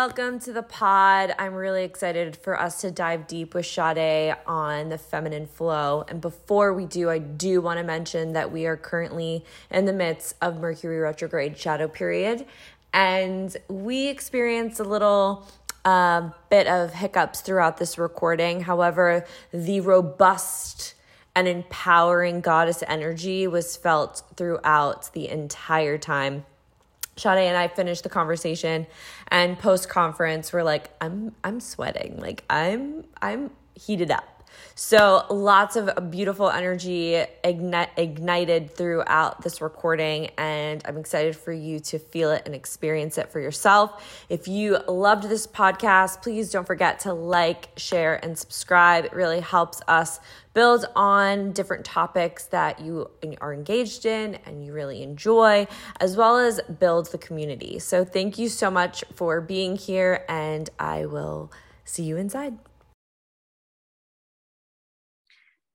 Welcome to the pod. I'm really excited for us to dive deep with Shardae on the feminine flow. And before we do, I do want to mention that we are currently in the midst of Mercury retrograde shadow period. And we experienced a little uh, bit of hiccups throughout this recording. However, the robust and empowering goddess energy was felt throughout the entire time Shardae and I finished the conversation and post conference we're like I'm I'm sweating like I'm I'm heated up so lots of beautiful energy igni- ignited throughout this recording, and I'm excited for you to feel it and experience it for yourself. If you loved this podcast, please don't forget to like, share, and subscribe. It really helps us build on different topics that you are engaged in and you really enjoy, as well as build the community. So thank you so much for being here, and I will see you inside.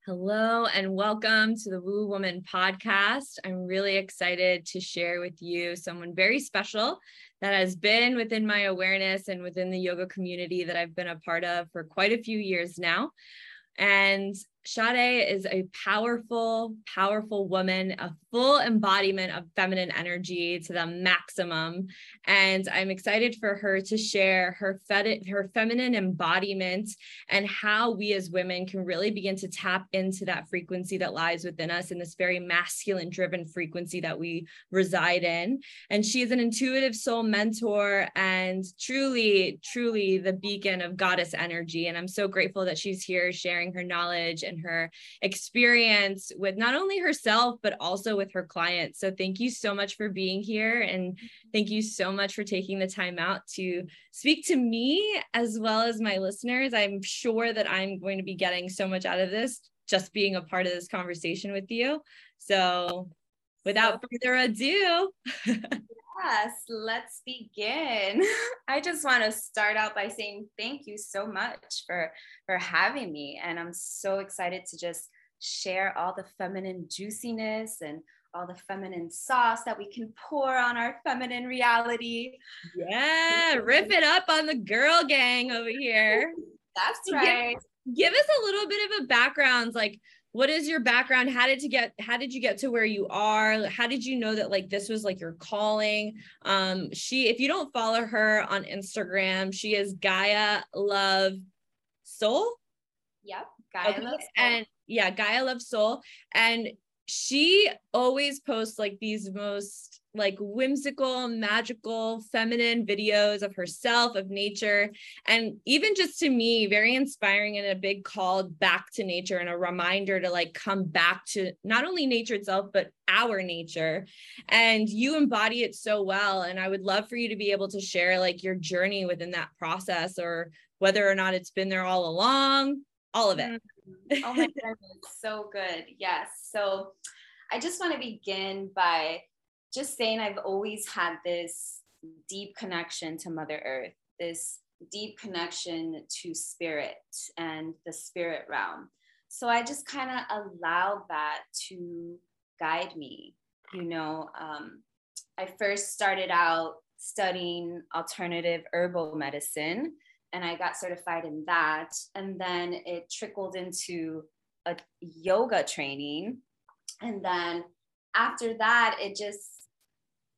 Hello and welcome to the Woo Woman podcast. I'm really excited to share with you someone very special that has been within my awareness and within the yoga community that I've been a part of for quite a few years now. And Shardae is a powerful, powerful woman, a full embodiment of feminine energy to the maximum. And I'm excited for her to share her, fed- her feminine embodiment and how we as women can really begin to tap into that frequency that lies within us in this very masculine driven frequency that we reside in. And she is an intuitive soul mentor and truly, truly the beacon of goddess energy. And I'm so grateful that she's here sharing her knowledge and her experience with not only herself, but also with her clients. So thank you so much for being here. And thank you so much for taking the time out to speak to me as well as my listeners. I'm sure that I'm going to be getting so much out of this just being a part of this conversation with you. So without further ado, Yes, let's begin. I just want to start out by saying thank you so much for for having me and I'm so excited to just share all the feminine juiciness and all the feminine sauce that we can pour on our feminine reality. Yeah, rip it up on the girl gang over here. That's right. Give, give us a little bit of a background like what is your background how did you get how did you get to where you are how did you know that like this was like your calling um she if you don't follow her on instagram she is gaia love soul yep gaia okay. love soul. and yeah gaia love soul and she always posts like these most like whimsical, magical, feminine videos of herself, of nature. And even just to me, very inspiring and a big call back to nature and a reminder to like come back to not only nature itself, but our nature. And you embody it so well. And I would love for you to be able to share like your journey within that process or whether or not it's been there all along, all of it. Mm-hmm. oh my goodness, so good. Yes. So I just want to begin by just saying I've always had this deep connection to Mother Earth, this deep connection to spirit and the spirit realm. So I just kind of allowed that to guide me. You know, um, I first started out studying alternative herbal medicine and I got certified in that. And then it trickled into a yoga training. And then after that, it just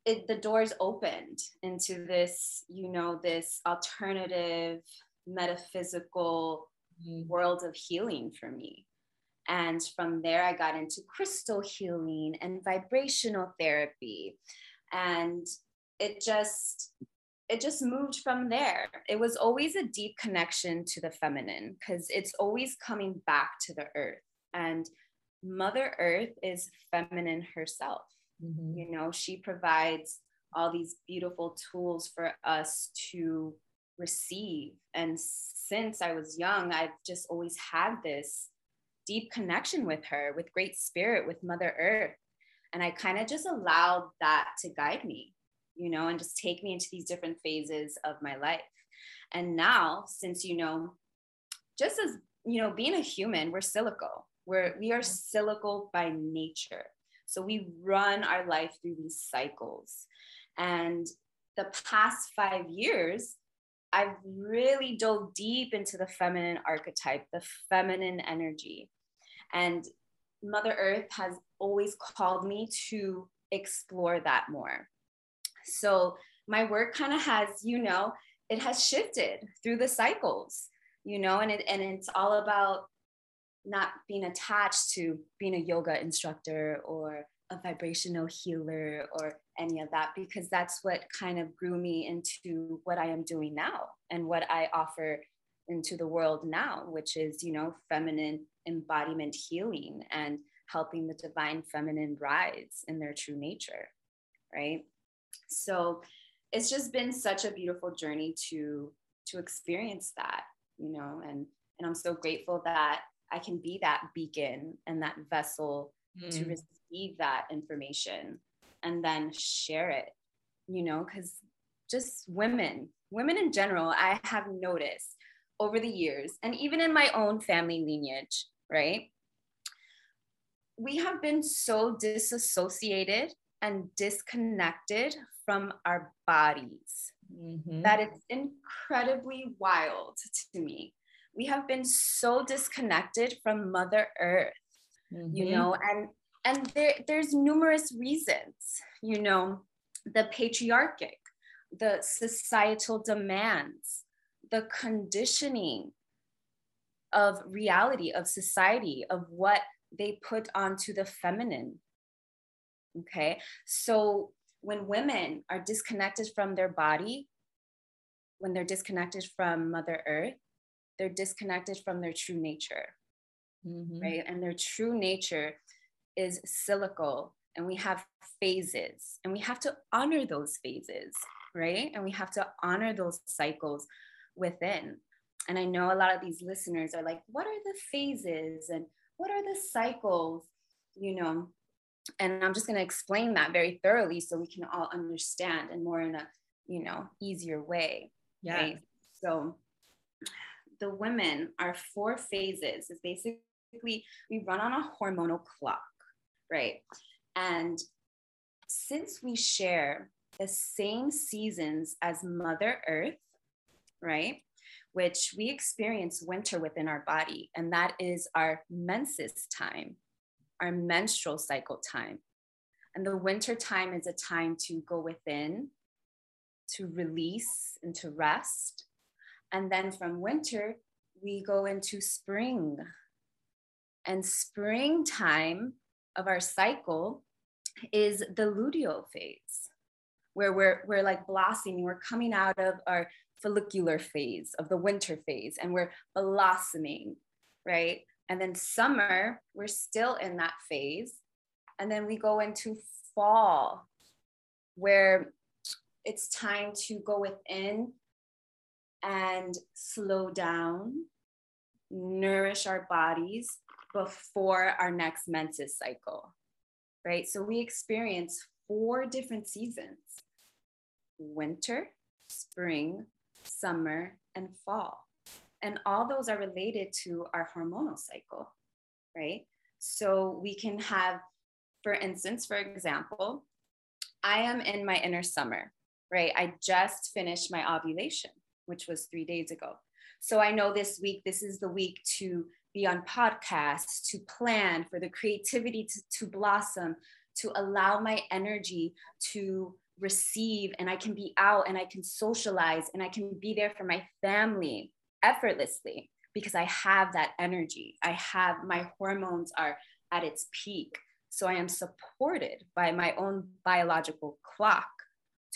it, the doors opened into this, you know, this alternative metaphysical mm-hmm. world of healing for me. And from there, I got into crystal healing and vibrational therapy. And it just, it just moved from there. It was always a deep connection to the feminine because it's always coming back to the earth. And Mother Earth is feminine herself Mm-hmm. You know, she provides all these beautiful tools for us to receive. And since I was young, I've just always had this deep connection with her, with Great Spirit, with Mother Earth. And I kind of just allowed that to guide me, you know, and just take me into these different phases of my life. And now, since, you know, just as, you know, being a human, we're silico. We're, we are silico by nature. So we run our life through these cycles. And the past five years, I've really dove deep into the feminine archetype, the feminine energy. And Mother Earth has always called me to explore that more. So my work kind of has, you know, it has shifted through the cycles, you know, and it and it's all about not being attached to being a yoga instructor or a vibrational healer or any of that because that's what kind of grew me into what I am doing now and what I offer into the world now which is you know feminine embodiment healing and helping the divine feminine rise in their true nature right? So it's just been such a beautiful journey to to experience that you know and and I'm so grateful that I can be that beacon and that vessel mm. to receive that information and then share it, you know, because just women, women in general, I have noticed over the years, and even in my own family lineage, right? We have been so disassociated and disconnected from our bodies mm-hmm. that it's incredibly wild to me. We have been so disconnected from Mother Earth, mm-hmm. you know, and and there, there's numerous reasons you know the patriarchic the societal demands the conditioning of reality of society of what they put onto the feminine okay so when women are disconnected from their body when they're disconnected from mother earth they're disconnected from their true nature mm-hmm. right and their true nature is silical and we have phases and we have to honor those phases, right? And we have to honor those cycles within. And I know a lot of these listeners are like, what are the phases and what are the cycles, you know? And I'm just going to explain that very thoroughly so we can all understand and more in a, you know, easier way. Yeah. Right? So the women are four phases is basically we run on a hormonal clock right? And since we share the same seasons as Mother Earth, right? Which we experience winter within our body, and that is our menses time, our menstrual cycle time. And the winter time is a time to go within, to release, and to rest. And then from winter, we go into spring. And springtime of our cycle is the luteal phase, where we're, we're like blossoming, we're coming out of our follicular phase of the winter phase and we're blossoming, right? And then summer, we're still in that phase. And then we go into fall, where it's time to go within and slow down, nourish our bodies, before our next menses cycle, right? So we experience four different seasons winter, spring, summer, and fall. And all those are related to our hormonal cycle, right? So we can have, for instance, for example, I am in my inner summer, right? I just finished my ovulation, which was three days ago. So I know this week, this is the week to be on podcasts, to plan, for the creativity to, to blossom, to allow my energy to receive, and I can be out and I can socialize and I can be there for my family effortlessly because I have that energy. I have my hormones are at its peak. So I am supported by my own biological clock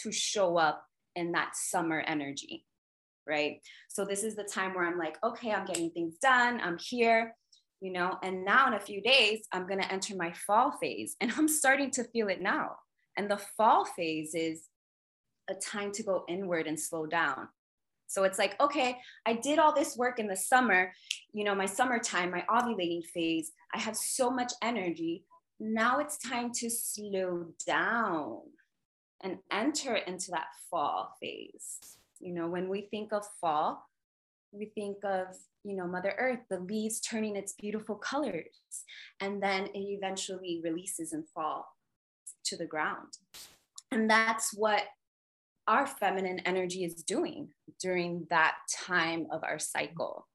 to show up in that summer energy right? So this is the time where I'm like, okay, I'm getting things done. I'm here. you know and now in a few days i'm going to enter my fall phase and i'm starting to feel it now and the fall phase is a time to go inward and slow down so it's like okay i did all this work in the summer you know my summertime my ovulating phase i have so much energy now it's time to slow down and enter into that fall phase you know when we think of fall we think of you know mother earth the leaves turning its beautiful colors and then it eventually releases and fall to the ground. And that's what our feminine energy is doing during that time of our cycle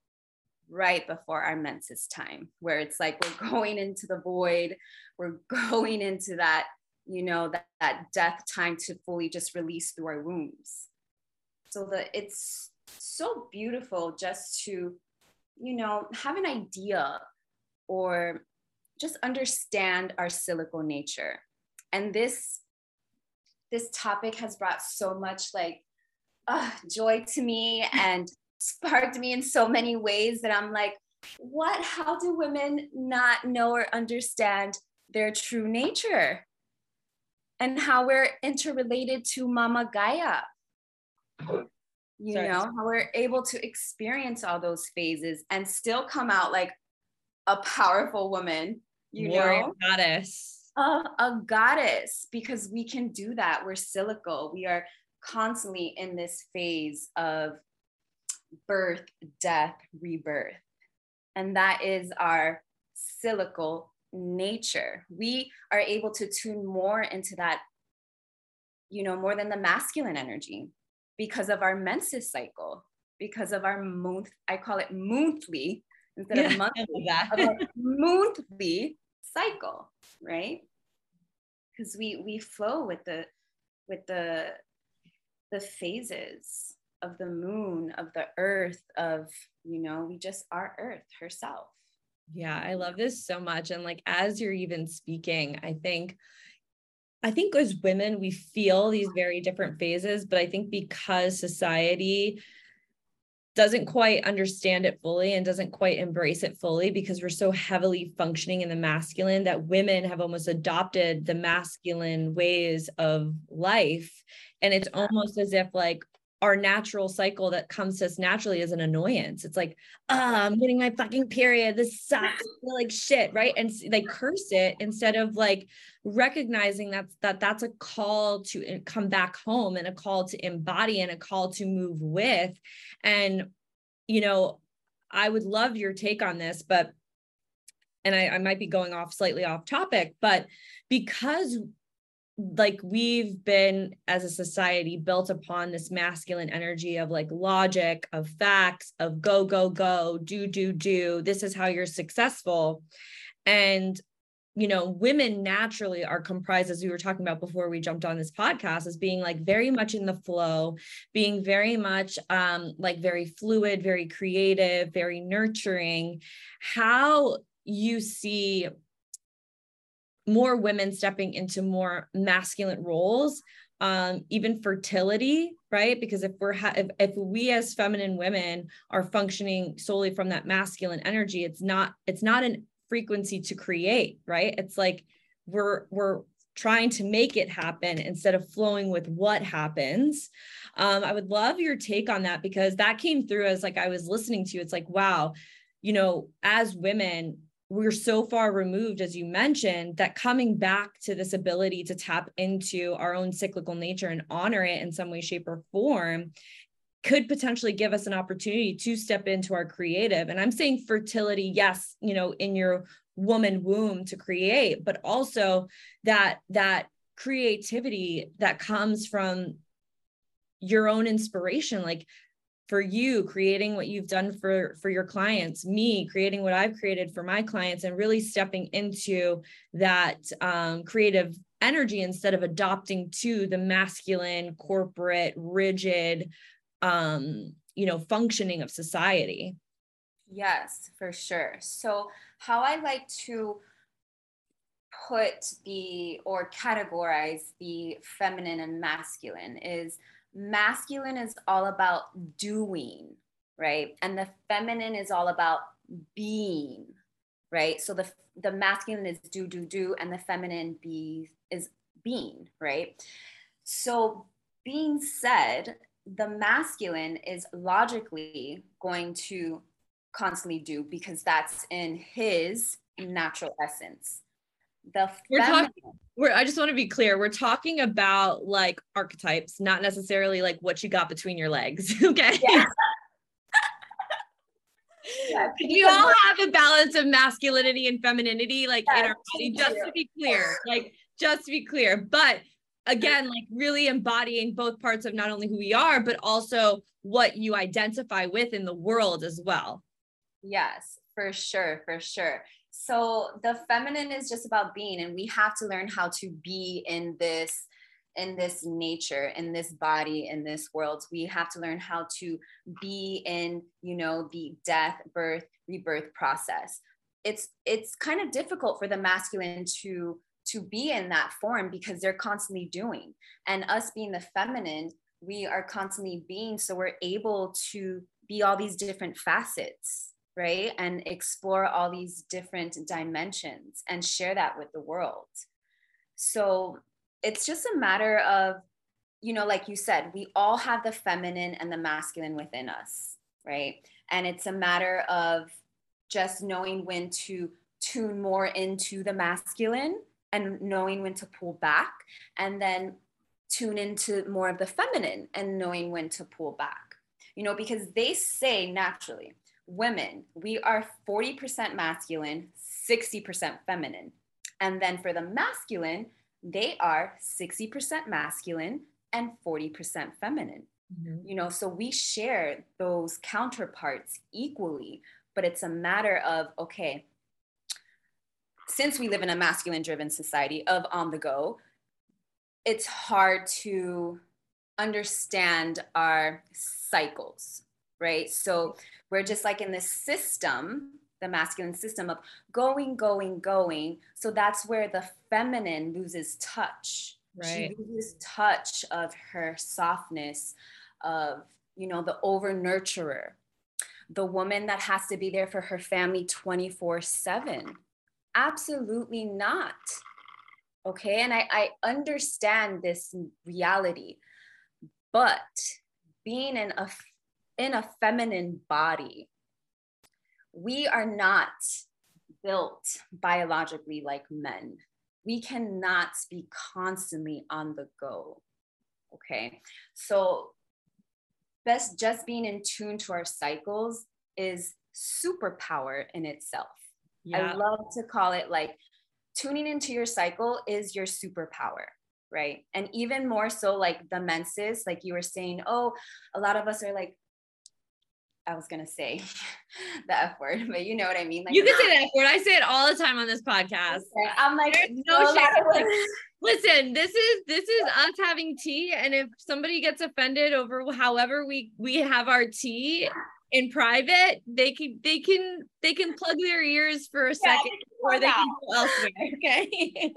right before our menses time where it's like we're going into the void we're going into that you know that, that death time to fully just release through our wombs so that it's so beautiful just to you know have an idea or just understand our cyclical nature. And this this topic has brought so much like uh, joy to me and sparked me in so many ways that i'm like what how do women not know or understand their true nature? And how we're interrelated to mama gaia you Sorry. know how we're able to experience all those phases and still come out like a powerful woman you Warrior know? goddess. A, a goddess because we can do that. We're cyclical we are constantly in this phase of birth death rebirth. And that is our cyclical nature. We are able to tune more into that you know more than the masculine energy because of our menses cycle, because of our month, I call it monthly instead yeah, of monthly, of monthly cycle, right? Because we we flow with the with the the phases of the moon, of the earth, of you know, we just are earth herself. Yeah, I love this so much. And like as you're even speaking, I think I think as women, we feel these very different phases, but I think because society doesn't quite understand it fully and doesn't quite embrace it fully because we're so heavily functioning in the masculine that women have almost adopted the masculine ways of life. And it's almost as if like our natural cycle that comes to us naturally is an annoyance. It's like, oh, I'm getting my fucking period. This sucks. Like shit, right? And they curse it instead of like recognizing that that that's a call to come back home and a call to embody and a call to move with. And you know, I would love your take on this, but and I, I might be going off slightly off topic, but because like we've been as a society built upon this masculine energy of like logic of facts of go go go do do do. This is how you're successful. And you know women naturally are comprised as we were talking about before we jumped on this podcast as being like very much in the flow being very much um like very fluid very creative very nurturing. How you see more women stepping into more masculine roles um, even fertility right? Because if we're ha- if, if we as feminine women are functioning solely from that masculine energy it's not it's not an frequency to create right? It's like we're we're trying to make it happen instead of flowing with what happens. Um, i would love your take on that because that came through as like i was listening to you. It's like wow you know as women we're so far removed, as you mentioned, that coming back to this ability to tap into our own cyclical nature and honor it in some way, shape, or form could potentially give us an opportunity to step into our creative. And I'm saying fertility, yes, you know, in your woman womb to create, but also that that creativity that comes from your own inspiration like for you creating what you've done for for your clients me creating what i've created for my clients and really stepping into that um, creative energy instead of adopting to the masculine corporate rigid um, you know functioning of society. Yes for sure. So how i like to put the or categorize the feminine and masculine is masculine is all about doing, right? And the feminine is all about being. right? So the the masculine is do do do, and the feminine be is being, right? So being said, the masculine is logically going to constantly do because that's in his natural essence. The we're feminine, talking we're I just want to be clear. We're talking about like archetypes, not necessarily like what you got between your legs. okay. Yeah. yeah, we all have a balance of masculinity and femininity like in our body, just to be clear. Like just to be clear. But again like really embodying both parts of not only who we are but also what you identify with in the world as well yes for sure for sure so the feminine is just about being and we have to learn how to be in this in this nature in this body in this world we have to learn how to be in you know the death birth rebirth process it's it's kind of difficult for the masculine to to be in that form because they're constantly doing. And us being the feminine, we are constantly being. So we're able to be all these different facets, right? And explore all these different dimensions and share that with the world. So it's just a matter of, you know, like you said, we all have the feminine and the masculine within us, right? And it's a matter of just knowing when to tune more into the masculine and knowing when to pull back and then tune into more of the feminine and knowing when to pull back you know because they say naturally women. We are 40% masculine 60% feminine. And then for the masculine they are 60% masculine and 40% feminine. Mm-hmm. you know so we share those counterparts equally but it's a matter of okay since we live in a masculine driven society of on the go, it's hard to understand our cycles, right? So we're just like in this system, the masculine system of going, going, going. So that's where the feminine loses touch. Right. She loses touch of her softness, of, you know, the over nurturer, the woman that has to be there for her family 24 7 Absolutely not. Okay. And I, I understand this reality, but being in a in a feminine body, we are not built biologically like men. We cannot be constantly on the go. Okay. So best just being in tune to our cycles is superpower in itself. Yeah. I love to call it like tuning into your cycle is your superpower right and even more so like the menses like you were saying oh a lot of us are like I was gonna say the F word, but you know what I mean. Like, you can say the F word. I say it all the time on this podcast. I'm like, no shit. Like, listen, this is this is us having tea, and if somebody gets offended over however we we have our tea, in private, they can they can they can plug their ears for a second or they can go elsewhere. Okay.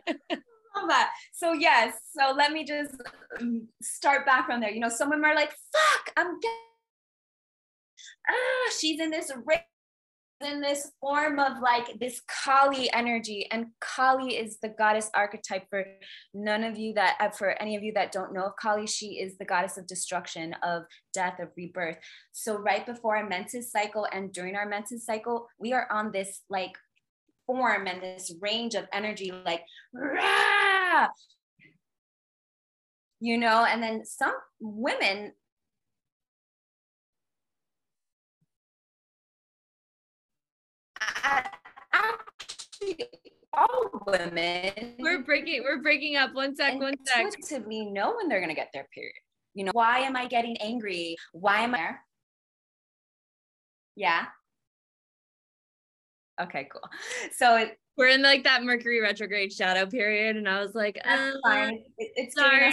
That. So yes, so let me just um, start back from there. You know, some women are like, "Fuck, I'm getting ah, she's in this in this form of like this Kali energy. And Kali is the goddess archetype for none of you that, uh, for any of you that don't know of Kali, she is the goddess of destruction, of death, of rebirth. So, right before our menses cycle and during our menses cycle, we are on this like form and this range of energy, like, Rah! you know, and then some women actually all women. We're breaking we're breaking up. One sec one sec. intuitively know when they're going to get their period. You know why am i getting angry? Why am i there? yeah. Okay cool. So we're in like that mercury retrograde shadow period and i was like uh, fine. It, it's sorry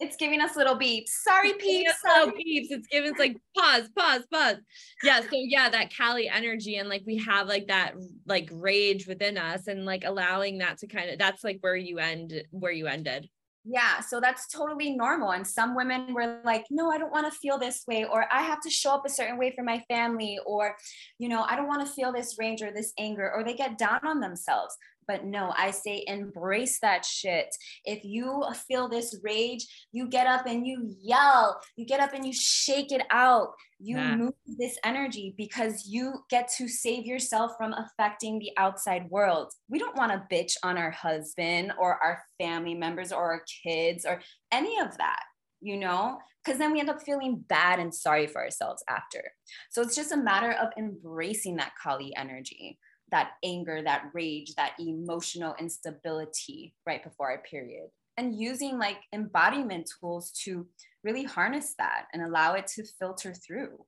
it's giving us little beeps. Sorry, peeps. Little beeps. It's giving us like pause, pause, pause. Yeah. So yeah, that Kali energy and like we have like that like rage within us and like allowing that to kind of that's like where you end where you ended. Yeah, so that's totally normal. And some women were like, no, I don't want to feel this way, or I have to show up a certain way for my family, or, you know, I don't want to feel this rage or this anger, or they get down on themselves. But no, I say embrace that shit. If you feel this rage, you get up and you yell, you get up and you shake it out. You yeah. move this energy because you get to save yourself from affecting the outside world. We don't want to bitch on our husband or our family members or our kids or any of that, you know? because then we end up feeling bad and sorry for ourselves after. So it's just a matter of embracing that Kali energy that anger, that rage, that emotional instability right before our period. And using like embodiment tools to really harness that and allow it to filter through.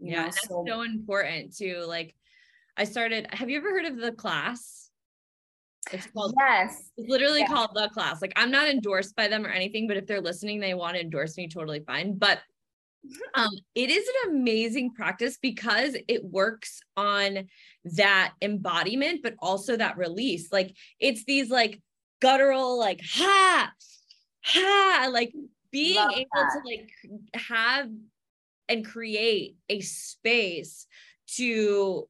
yeah, know? that's so, so important too. Like I started, have you ever heard of the class? It's called yes. It's literally yes. called the class. Like I'm not endorsed by them or anything, but if they're listening, they want to endorse me, totally fine. But um, it is an amazing practice because it works on that embodiment, but also that release. Like it's these like guttural, like ha, ha, like being Love able that. to like have and create a space to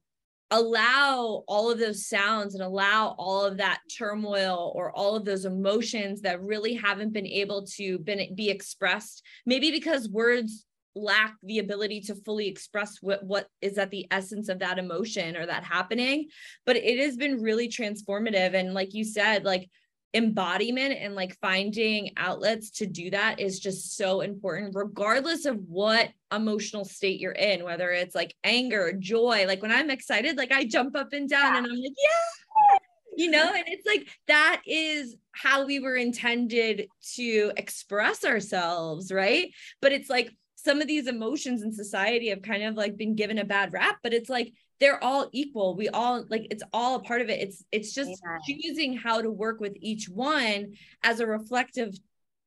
allow all of those sounds and allow all of that turmoil or all of those emotions that really haven't been able to been, be expressed maybe because words lack the ability to fully express what what is at the essence of that emotion or that happening. But it has been really transformative. And like you said like embodiment and like finding outlets to do that is just so important regardless of what emotional state you're in whether it's like anger joy. Like when i'm excited like i jump up and down yeah. and i'm like yeah! You know? And it's like that is how we were intended to express ourselves right? But it's like some of these emotions in society have kind of like been given a bad rap but it's like they're all equal we all like it's all a part of it it's it's just yeah. choosing how to work with each one as a reflective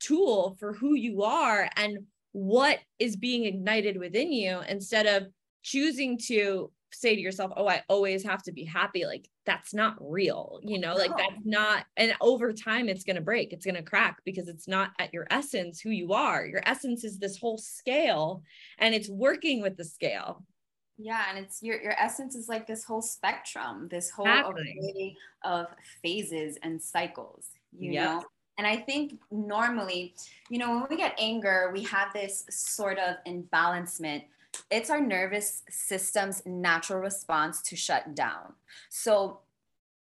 tool for who you are and what is being ignited within you instead of choosing to say to yourself, oh, I always have to be happy. Like that's not real, you oh, know, like that's not, and over time it's going to break, it's going to crack because it's not at your essence who you are. Your essence is this whole scale and it's working with the scale. Yeah, and it's your your essence is like this whole spectrum, this whole exactly. array of phases and cycles, you yep. know. And I think normally, you know, when we get anger, we have this sort of imbalancement it's our nervous system's natural response to shut down. So,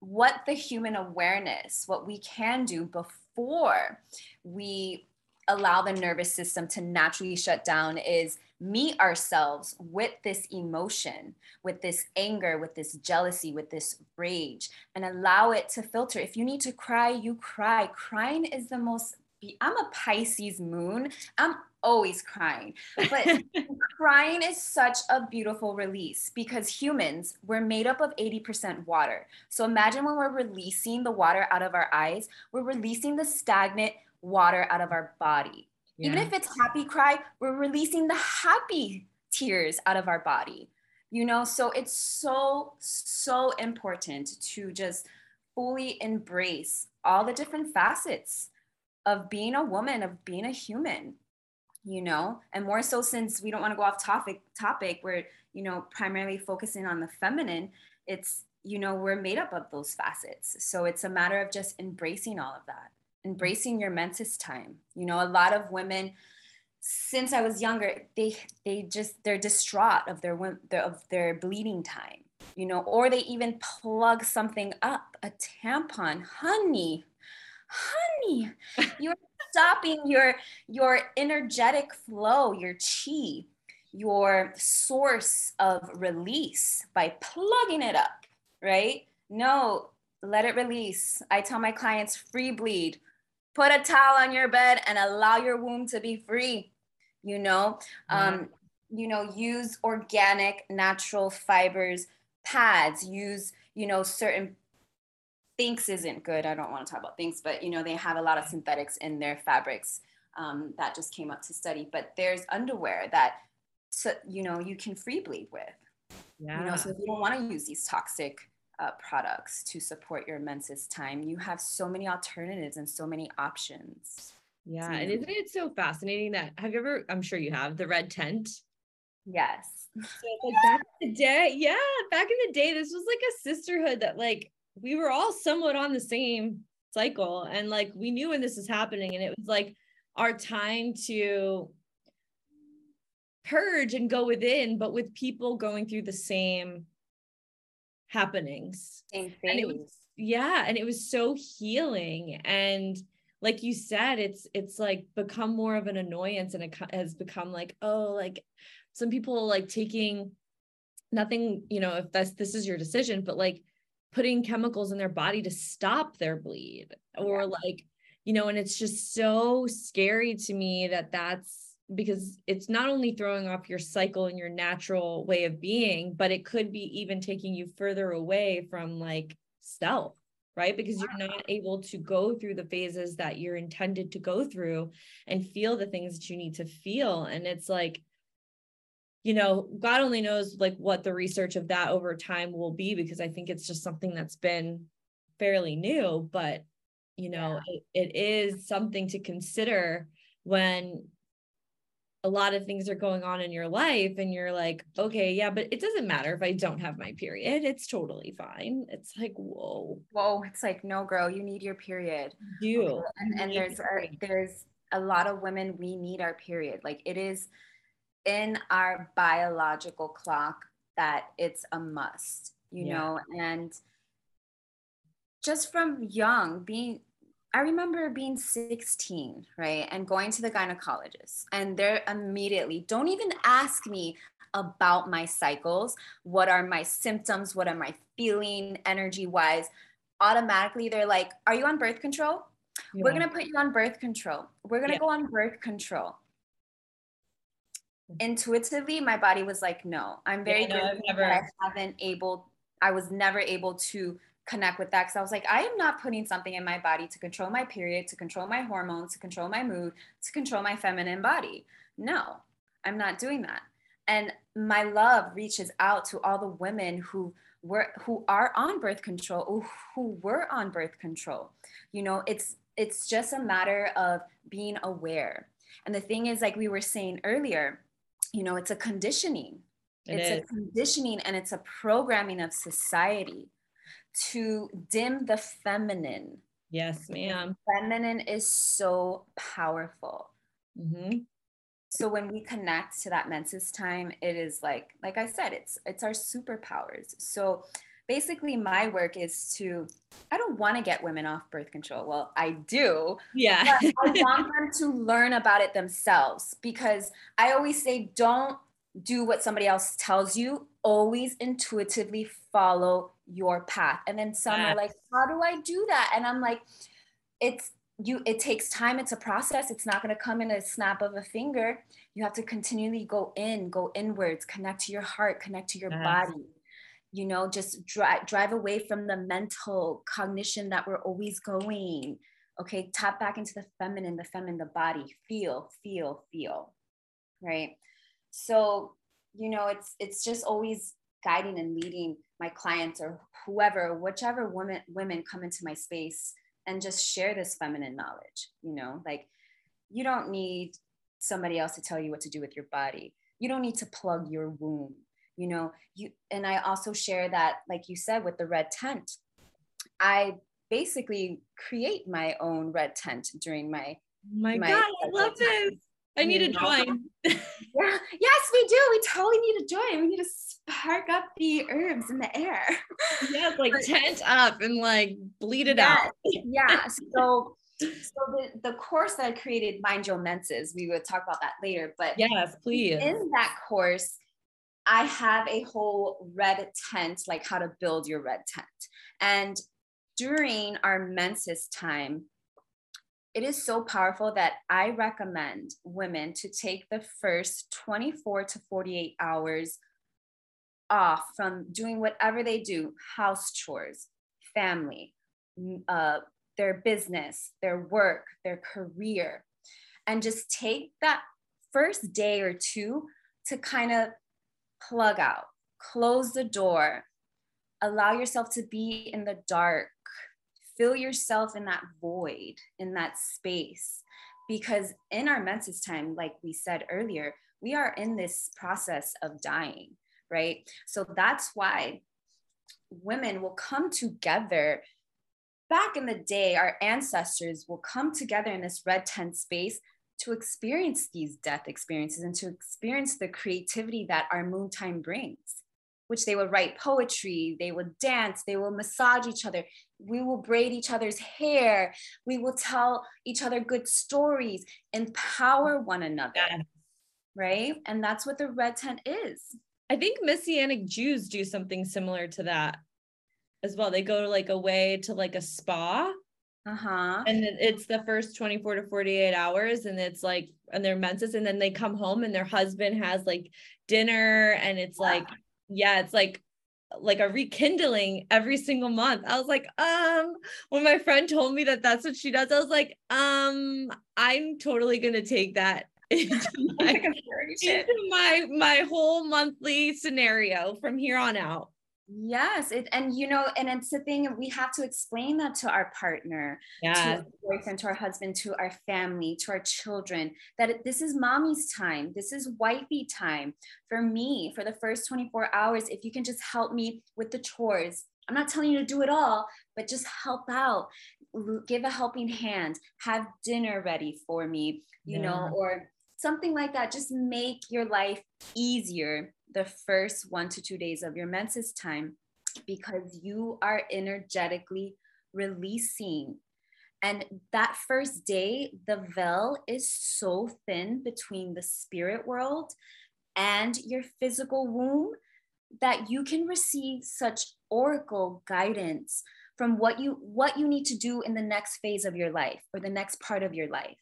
what the human awareness, what we can do before we allow the nervous system to naturally shut down is meet ourselves with this emotion, with this anger, with this jealousy, with this rage, and allow it to filter. If you need to cry, you cry. Crying is the most I'm a Pisces moon. I'm always crying. But crying is such a beautiful release because humans, we're made up of 80% water. So imagine when we're releasing the water out of our eyes, we're releasing the stagnant water out of our body. Yeah. Even if it's happy cry, we're releasing the happy tears out of our body. You know, so it's so, so important to just fully embrace all the different facets of being a woman, of being a human, you know, and more so since we don't want to go off topic topic, we're, you know, primarily focusing on the feminine, it's, you know, we're made up of those facets. So it's a matter of just embracing all of that, embracing your menses time. You know, a lot of women, since I was younger, they they just they're distraught of their of their bleeding time, you know, or they even plug something up, a tampon, honey, honey, you're stopping your your energetic flow, your chi, your source of release by plugging it up, right? No, let it release. I tell my clients free bleed. Put a towel on your bed and allow your womb to be free. You know, um, you know, use organic, natural fibers, pads. Use you know certain Thinx isn't good. I don't want to talk about Thinx, but you know they have a lot of synthetics in their fabrics um, that just came up to study. But there's underwear that so you know you can free bleed with. Yeah. You know, so if you don't want to use these toxic uh, products to support your menses time, you have so many alternatives and so many options. Yeah. And isn't it so fascinating that have you ever, I'm sure you have, the red tent? Yes. So like back in the day, yeah, back in the day, this was like a sisterhood that like we were all somewhat on the same cycle. And like we knew when this was happening, and it was like our time to purge and go within, but with people going through the same happenings. Same thing. Was, yeah. And it was so healing. And like you said, it's it's like become more of an annoyance and it has become like, oh, like some people like taking nothing, you know, if that's this is your decision, but like putting chemicals in their body to stop their bleed or yeah. like, you know, and it's just so scary to me that that's because it's not only throwing off your cycle and your natural way of being, but it could be even taking you further away from like self, right? Because you're not able to go through the phases that you're intended to go through and feel the things that you need to feel. And it's like, you know, God only knows like what the research of that over time will be because I think it's just something that's been fairly new, but you know, yeah. it, it is something to consider when a lot of things are going on in your life and you're like okay yeah but it doesn't matter if i don't have my period it's totally fine. It's like whoa. Whoa it's like no girl you need your period. You and, and there's there's a lot of women we need our period. Like it is in our biological clock that it's a must you yeah. know and just from young being I remember being 16, right? And going to the gynecologist, and they're immediately, don't even ask me about my cycles. What are my symptoms? What am I feeling energy wise? Automatically, they're like, Are you on birth control? Yeah. We're going to put you on birth control. We're going to yeah. go on birth control. Mm-hmm. Intuitively, my body was like, No, I'm very yeah, no, never... I haven't able, I was never able to connect with that because I was like, I am not putting something in my body to control my period, to control my hormones, to control my mood, to control my feminine body. No, I'm not doing that. And my love reaches out to all the women who were who are on birth control, who were on birth control. You know, it's it's just a matter of being aware. And the thing is, like we were saying earlier, you know, it's a conditioning. It it's is. a conditioning and it's a programming of society to dim the feminine. Yes, ma'am. Feminine is so powerful. Mm-hmm. So when we connect to that menses time, it is like, like I said, it's it's our superpowers. So basically my work is to i don't want to get women off birth control. Well i do yeah. i want them to learn about it themselves because i always say don't do what somebody else tells you. Always intuitively follow your path. And then some are like, how do I do that? And I'm like, it's you it takes time. It's a process. It's not going to come in a snap of a finger. You have to continually go in go inwards connect to your heart connect to your yes. body you know just drive drive away from the mental cognition that we're always going. Okay tap back into the feminine the feminine the body. Feel feel feel right? So you know it's it's just always guiding and leading my clients or whoever, whichever women women come into my space and just share this feminine knowledge, you know, like you don't need somebody else to tell you what to do with your body. You don't need to plug your womb, you know, you and I also share that, like you said, with the red tent. I basically create my own red tent during my my, my God, I love this. I need to join. yeah. Yes, we do. We totally need to join. We need to spark up the herbs in the air. Yes, like tent up and like bleed it yes, out. yeah. So so the, the course that I created, Mind Your Menses, we will talk about that later. But yes, please. In that course, I have a whole red tent, like how to build your red tent. And during our menses time, it is so powerful that I recommend women to take the first 24 to 48 hours off from doing whatever they do house chores, family, uh, their business, their work, their career and just take that first day or two to kind of plug out, close the door, allow yourself to be in the dark, fill yourself in that void, in that space, because in our menses time, like we said earlier, we are in this process of dying, right? So that's why women will come together. Back in the day, our ancestors will come together in this red tent space to experience these death experiences and to experience the creativity that our moon time brings which they would write poetry, they would dance, they will massage each other, we will braid each other's hair, we will tell each other good stories, empower one another. Yeah. Right. And that's what the red tent is. I think Messianic Jews do something similar to that as well. They go to like away to like a spa. Uh-huh. And it's the first 24 to 48 hours and it's like and their menses and then they come home and their husband has like dinner and it's like yeah, it's like like a rekindling every single month. I was like, um, when my friend told me that that's what she does, I was like, um, I'm totally gonna take that into my, into my my whole monthly scenario from here on out. Yes, it, and you know, and it's the thing we have to explain that to our partner, yeah. to our boyfriend, to our husband, to our family, to our children, that this is mommy's time, this is wifey time. For me, for the first 24 hours, if you can just help me with the chores, I'm not telling you to do it all, but just help out, give a helping hand, have dinner ready for me, you yeah. know, or something like that. Just make your life easier the first one to two days of your menses time because you are energetically releasing. And that first day, the veil is so thin between the spirit world and your physical womb that you can receive such oracle guidance from what you what you need to do in the next phase of your life or the next part of your life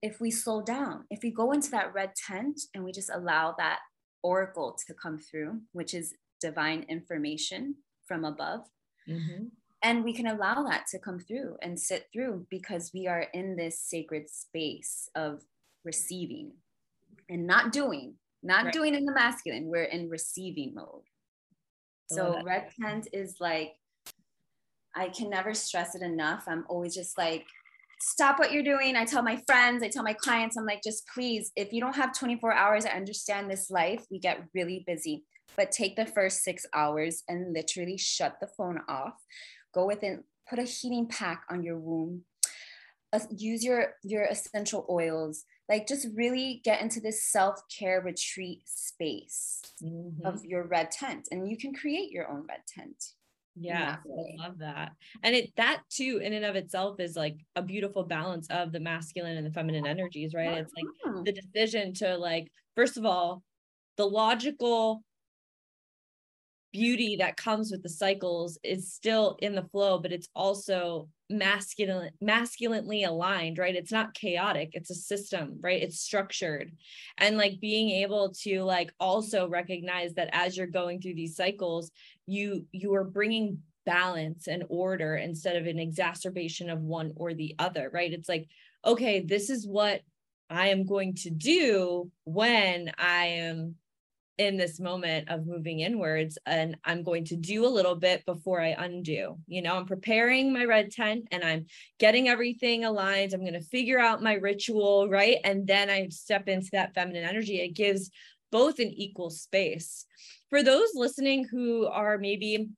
if we slow down if we go into that red tent and we just allow that oracle to come through, which is divine information from above. Mm-hmm. And we can allow that to come through and sit through because we are in this sacred space of receiving and not doing, not right. doing in the masculine. We're in receiving mode. So red tent is like, I can never stress it enough. I'm always just like, stop what you're doing. I tell my friends, I tell my clients, I'm like, just please, if you don't have 24 hours, I understand this life, we get really busy, but take the first six hours and literally shut the phone off. Go within, put a heating pack on your womb. Uh, use your your essential oils like just really get into this self-care retreat space mm-hmm. of your red tent and you can create your own red tent yeah i love that. And it that too in and of itself is like a beautiful balance of the masculine and the feminine oh, energies right? It's like the decision to like first of all the logical beauty that comes with the cycles is still in the flow but it's also masculine masculinely aligned right? It's not chaotic it's a system right? It's structured. And like being able to like also recognize that as you're going through these cycles you you are bringing balance and order instead of an exacerbation of one or the other right? It's like okay this is what i am going to do when i am in this moment of moving inwards and i'm going to do a little bit before i undo. You know i'm preparing my red tent and i'm getting everything aligned. I'm going to figure out my ritual right? And then i step into that feminine energy. It gives both an equal space for those listening who are maybe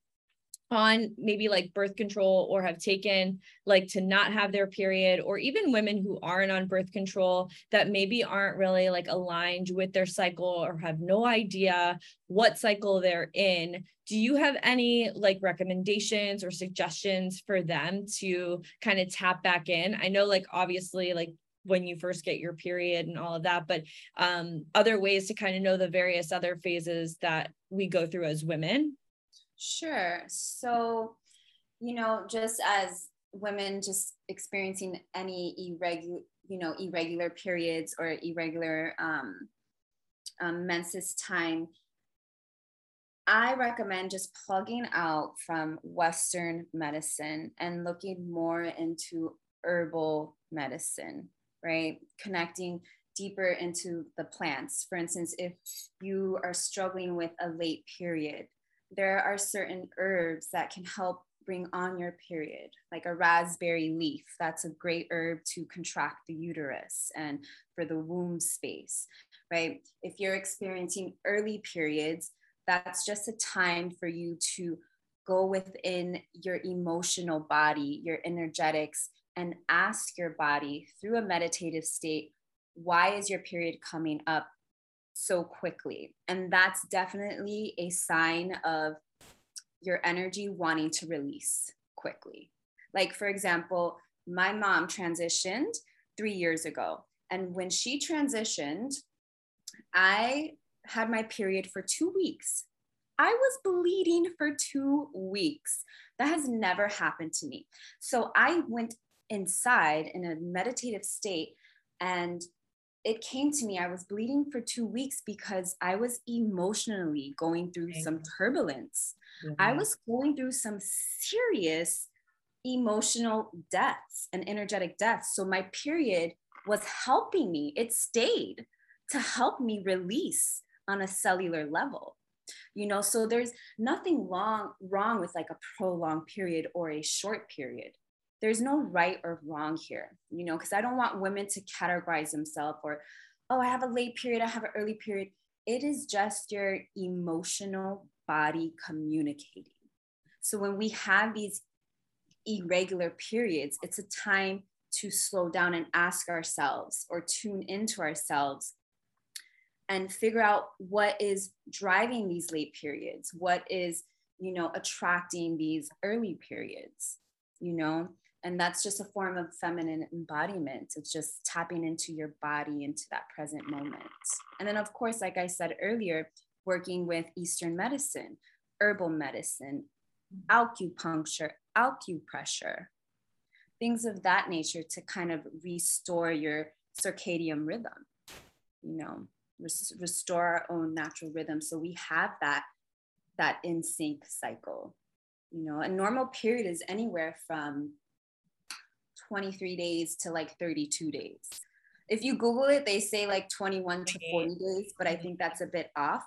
on maybe like birth control or have taken like to not have their period or even women who aren't on birth control that maybe aren't really like aligned with their cycle or have no idea what cycle they're in do you have any like recommendations or suggestions for them to kind of tap back in? I know like obviously like when you first get your period and all of that but um other ways to kind of know the various other phases that we go through as women Sure. So, you know, just as women just experiencing any irregular, you know, irregular periods or irregular um, um, menses time, I recommend just plugging out from Western medicine and looking more into herbal medicine, right? Connecting deeper into the plants. For instance, if you are struggling with a late period, there are certain herbs that can help bring on your period, like a raspberry leaf. That's a great herb to contract the uterus and for the womb space, right? If you're experiencing early periods, that's just a time for you to go within your emotional body, your energetics, and ask your body through a meditative state, why is your period coming up so quickly? And that's definitely a sign of your energy wanting to release quickly. Like, for example, my mom transitioned three years ago. And when she transitioned, I had my period for two weeks. I was bleeding for two weeks. That has never happened to me. So I went inside in a meditative state and it came to me. I was bleeding for two weeks because I was emotionally going through some turbulence. Mm-hmm. I was going through some serious emotional deaths and energetic deaths. So my period was helping me, it stayed to help me release on a cellular level you know so there's nothing wrong wrong with like a prolonged period or a short period there's no right or wrong here you know because i don't want women to categorize themselves or oh i have a late period i have an early period. It is just your emotional body communicating. So when we have these irregular periods it's a time to slow down and ask ourselves or tune into ourselves and figure out what is driving these late periods what is you know attracting these early periods you know and that's just a form of feminine embodiment. It's just tapping into your body into that present moment. And then of course like i said earlier working with eastern medicine herbal medicine acupuncture acupressure things of that nature to kind of restore your circadian rhythm you know res- restore our own natural rhythm. So we have that that in sync cycle you know. A normal period is anywhere from 23 days to like 32 days if you google it they say like 21 to 40 days but i think that's a bit off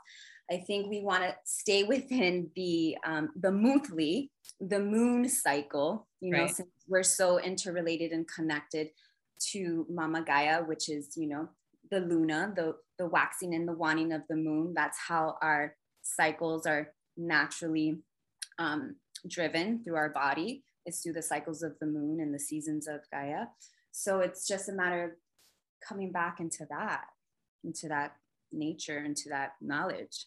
i think we want to stay within the um, the monthly the moon cycle you know right. since we're so interrelated and connected to mama gaia which is you know the luna the the waxing and the waning of the moon. That's how our cycles are naturally um, driven through our body, is through the cycles of the moon and the seasons of Gaia. So it's just a matter of coming back into that, into that nature, into that knowledge.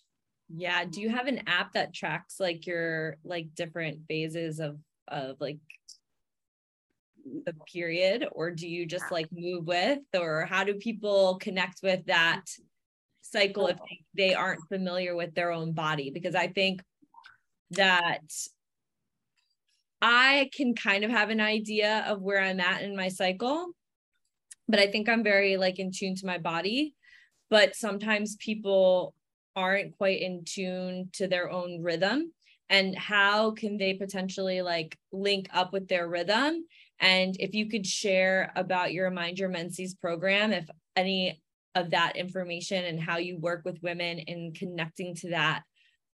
Yeah. Do you have an app that tracks like your like different phases of of like the period or do you just like move with or how do people connect with that cycle if they aren't familiar with their own body because i think that i can kind of have an idea of where i'm at in my cycle but i think i'm very like in tune to my body but sometimes people aren't quite in tune to their own rhythm and how can they potentially like link up with their rhythm and if you could share about your Mind Your Menses program, if any of that information and how you work with women in connecting to that,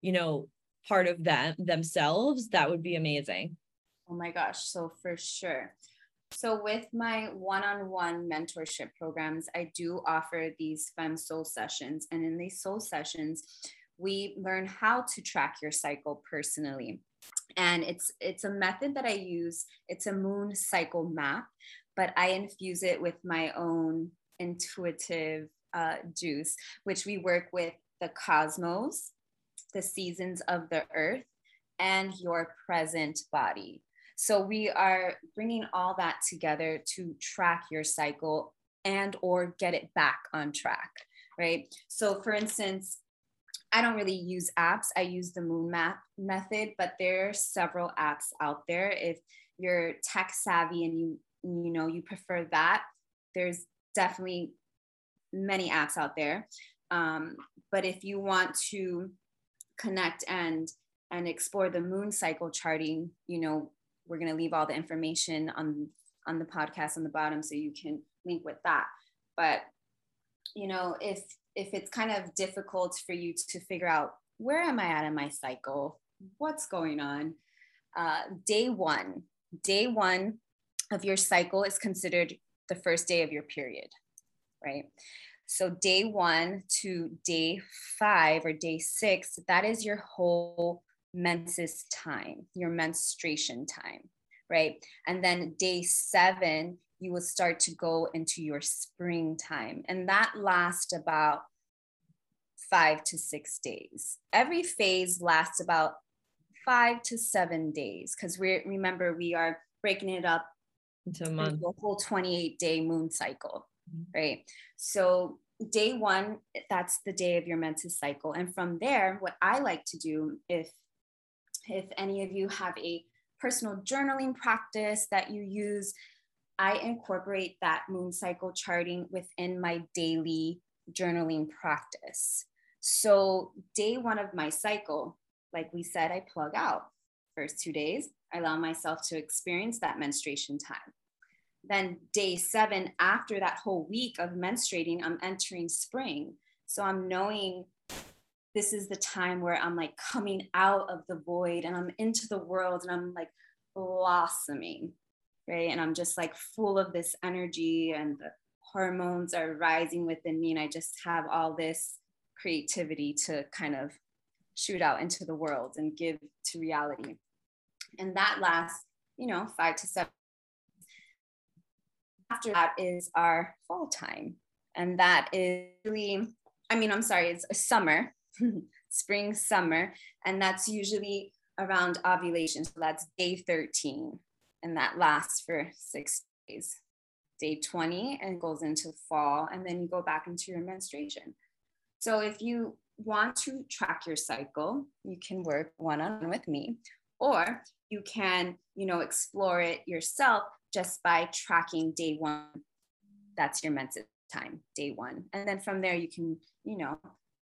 you know, part of them themselves, that would be amazing. Oh my gosh. So for sure. So with my one-on-one mentorship programs, I do offer these femme soul sessions. And in these soul sessions, we learn how to track your cycle personally and it's it's a method that i use it's a moon cycle map but i infuse it with my own intuitive uh, juice which we work with the cosmos the seasons of the earth and your present body so we are bringing all that together to track your cycle and or get it back on track right so for instance I don't really use apps. I use the moon map method, but there are several apps out there. If you're tech savvy and you you know you prefer that, there's definitely many apps out there. Um, but if you want to connect and and explore the moon cycle charting, you know, we're gonna leave all the information on on the podcast on the bottom so you can link with that. But you know, if if it's kind of difficult for you to figure out where am I at in my cycle, what's going on, uh, day one, day one of your cycle is considered the first day of your period, right? So day one to day five or day six, that is your whole menses time, your menstruation time, right? And then day seven, you will start to go into your springtime. And that lasts about five to six days. Every phase lasts about five to seven days because we remember we are breaking it up into a month, into a whole 28 day moon cycle, mm-hmm. right? So day one, that's the day of your menses cycle. And from there, what I like to do, if if any of you have a personal journaling practice that you use, I incorporate that moon cycle charting within my daily journaling practice. So, day one of my cycle, like we said, I plug out. First two days, I allow myself to experience that menstruation time. Then, day seven, after that whole week of menstruating, I'm entering spring. So, I'm knowing this is the time where I'm like coming out of the void and I'm into the world and I'm like blossoming, right? And I'm just like full of this energy and the hormones are rising within me. And I just have all this creativity to kind of shoot out into the world and give to reality. And that lasts, you know, five to seven. After that is our fall time. And that is really, I mean, I'm sorry, it's a summer, spring, summer. And that's usually around ovulation. So that's day 13. And that lasts for six days. Day 20 and goes into fall. And then you go back into your menstruation. So if you want to track your cycle, you can work one on one with me, or you can, you know, explore it yourself just by tracking day one. That's your menses time, day one. And then from there, you can, you know,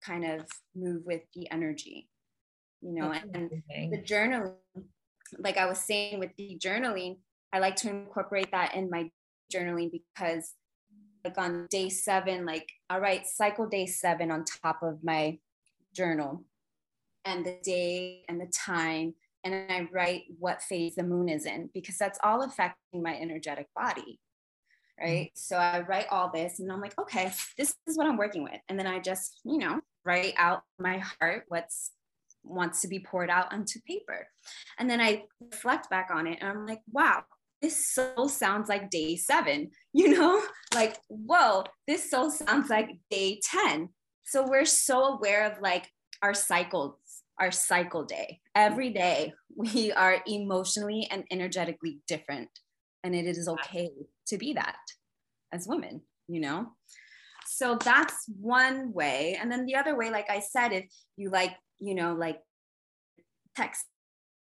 kind of move with the energy, you know, and the journaling, like I was saying with the journaling, I like to incorporate that in my journaling because like on day seven, like I write cycle day seven on top of my journal and the day and the time. And I write what phase the moon is in because that's all affecting my energetic body. Right. Mm-hmm. So I write all this and I'm like, okay, this is what I'm working with. And then I just, you know, write out my heart, what's wants to be poured out onto paper. And then I reflect back on it and I'm like, wow, this so sounds like day seven, you know, like, whoa, this so sounds like day 10. So we're so aware of like our cycles, our cycle day. Every day we are emotionally and energetically different. And it is okay to be that as women, you know? So that's one way. And then the other way, like I said, if you like, you know, like text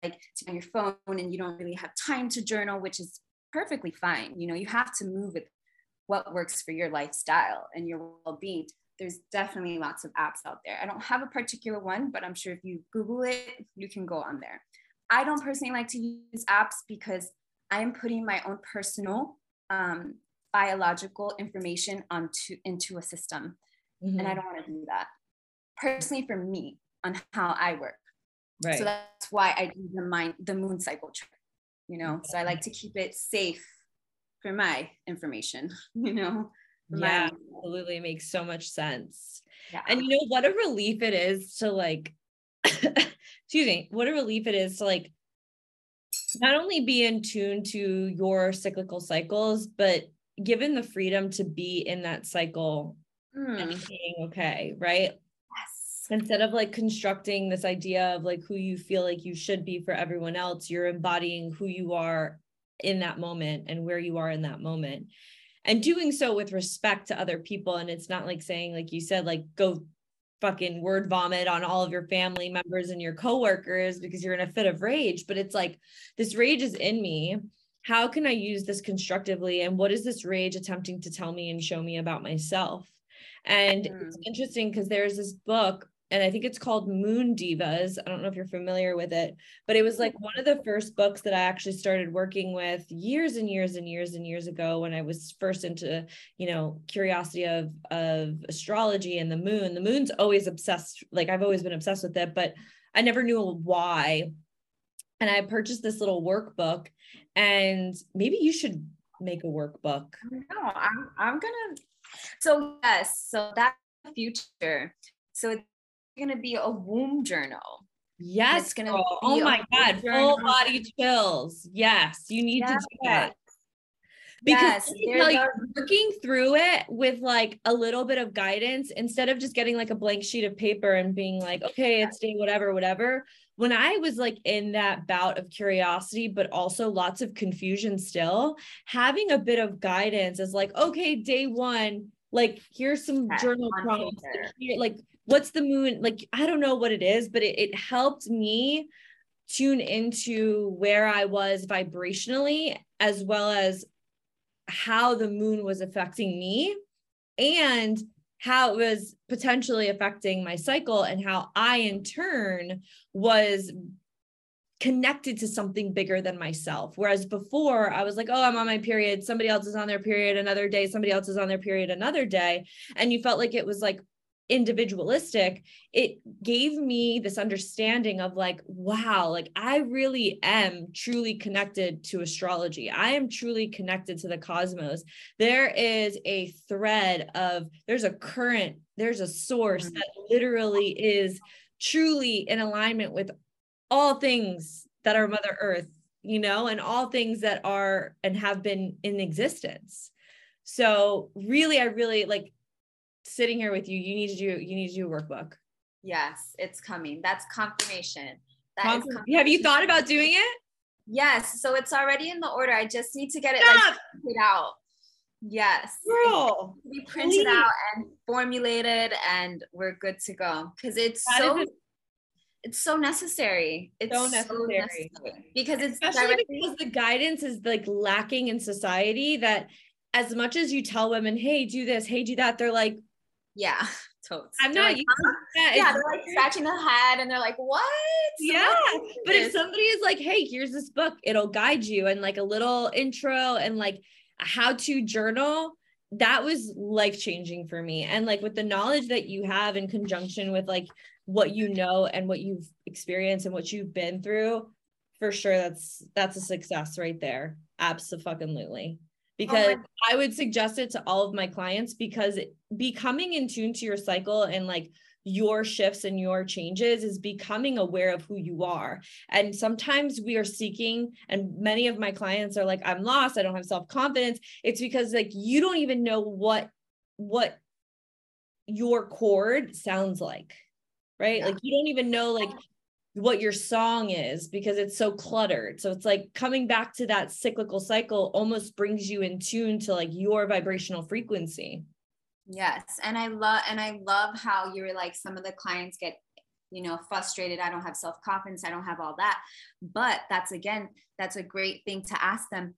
like on your phone and you don't really have time to journal, which is perfectly fine. You know, you have to move with what works for your lifestyle and your well-being. There's definitely lots of apps out there. I don't have a particular one, but I'm sure if you Google it, you can go on there. I don't personally like to use apps because I am putting my own personal um, biological information onto into a system, mm-hmm. and I don't want to do that. Personally, for me, on how I work, Right. So that's why I do the mind the moon cycle chart. You know, so I like to keep it safe for my information, you know. Yeah, my- absolutely. It makes so much sense. Yeah. And you know what a relief it is to like excuse me, what a relief it is to like not only be in tune to your cyclical cycles, but given the freedom to be in that cycle mm. and being okay, right? instead of like constructing this idea of like who you feel like you should be for everyone else you're embodying who you are in that moment and where you are in that moment and doing so with respect to other people and it's not like saying like you said like go fucking word vomit on all of your family members and your coworkers because you're in a fit of rage but it's like this rage is in me how can i use this constructively and what is this rage attempting to tell me and show me about myself and mm. it's interesting because there's this book and I think it's called Moon Divas. I don't know if you're familiar with it, but it was like one of the first books that I actually started working with years and years and years and years ago when I was first into, you know, curiosity of of astrology and the moon. The moon's always obsessed, like I've always been obsessed with it, but I never knew why. And I purchased this little workbook. And maybe you should make a workbook. No, I'm I'm gonna. So yes, so that's the future. So it's gonna be a womb journal. Yes, it's gonna. Oh my god, full body chills. Yes, you need yes. to do that because yes, like working through it with like a little bit of guidance instead of just getting like a blank sheet of paper and being like okay it's day whatever whatever when i was like in that bout of curiosity but also lots of confusion still having a bit of guidance is like okay day one like here's some journal prompts like, what's the moon? Like i don't know what it is but it, it helped me tune into where i was vibrationally as well as how the moon was affecting me and how it was potentially affecting my cycle and how I in turn was connected to something bigger than myself. Whereas before I was like, oh, I'm on my period. Somebody else is on their period another day. Somebody else is on their period another day. And you felt like it was like individualistic, it gave me this understanding of like, wow, like I really am truly connected to astrology. I am truly connected to the cosmos. There is a thread of, there's a current, there's a source mm-hmm. that literally is truly in alignment with all things that are Mother Earth, you know, and all things that are and have been in existence. So, really, I really like sitting here with you, you need to do you need to do a workbook. Yes, it's coming. That's confirmation. That confirmation. Have you thought about doing it? Yes. So it's already in the order. I just need to get it like, printed out. Yes. Girl. We print it out and formulated and we're good to go. Cause it's that so it's so necessary. It's so necessary, so necessary because it's especially directly- because the guidance is like lacking in society that as much as you tell women, hey, do this, hey, do that, they're like, yeah, totes. I'm not like, used huh? to Yeah, they're like scratching their head and they're like, what? Yeah. but if somebody is like, hey, here's this book, it'll guide you and like a little intro and like how to journal, that was life changing for me. And like with the knowledge that you have in conjunction with like what you know and what you've experienced and what you've been through, for sure that's that's a success right there. Absolutely. Oh because oh I would suggest it to all of my clients because becoming in tune to your cycle and like your shifts and your changes is becoming aware of who you are. And sometimes we are seeking, and many of my clients are like, I'm lost, I don't have self-confidence. It's because like you don't even know what what your chord sounds like, right? Yeah. Like you don't even know like what your song is because it's so cluttered. So it's like coming back to that cyclical cycle almost brings you in tune to like your vibrational frequency. Yes. And I love and I love how you're like some of the clients get you know frustrated i don't have self-confidence i don't have all that but that's again that's a great thing to ask them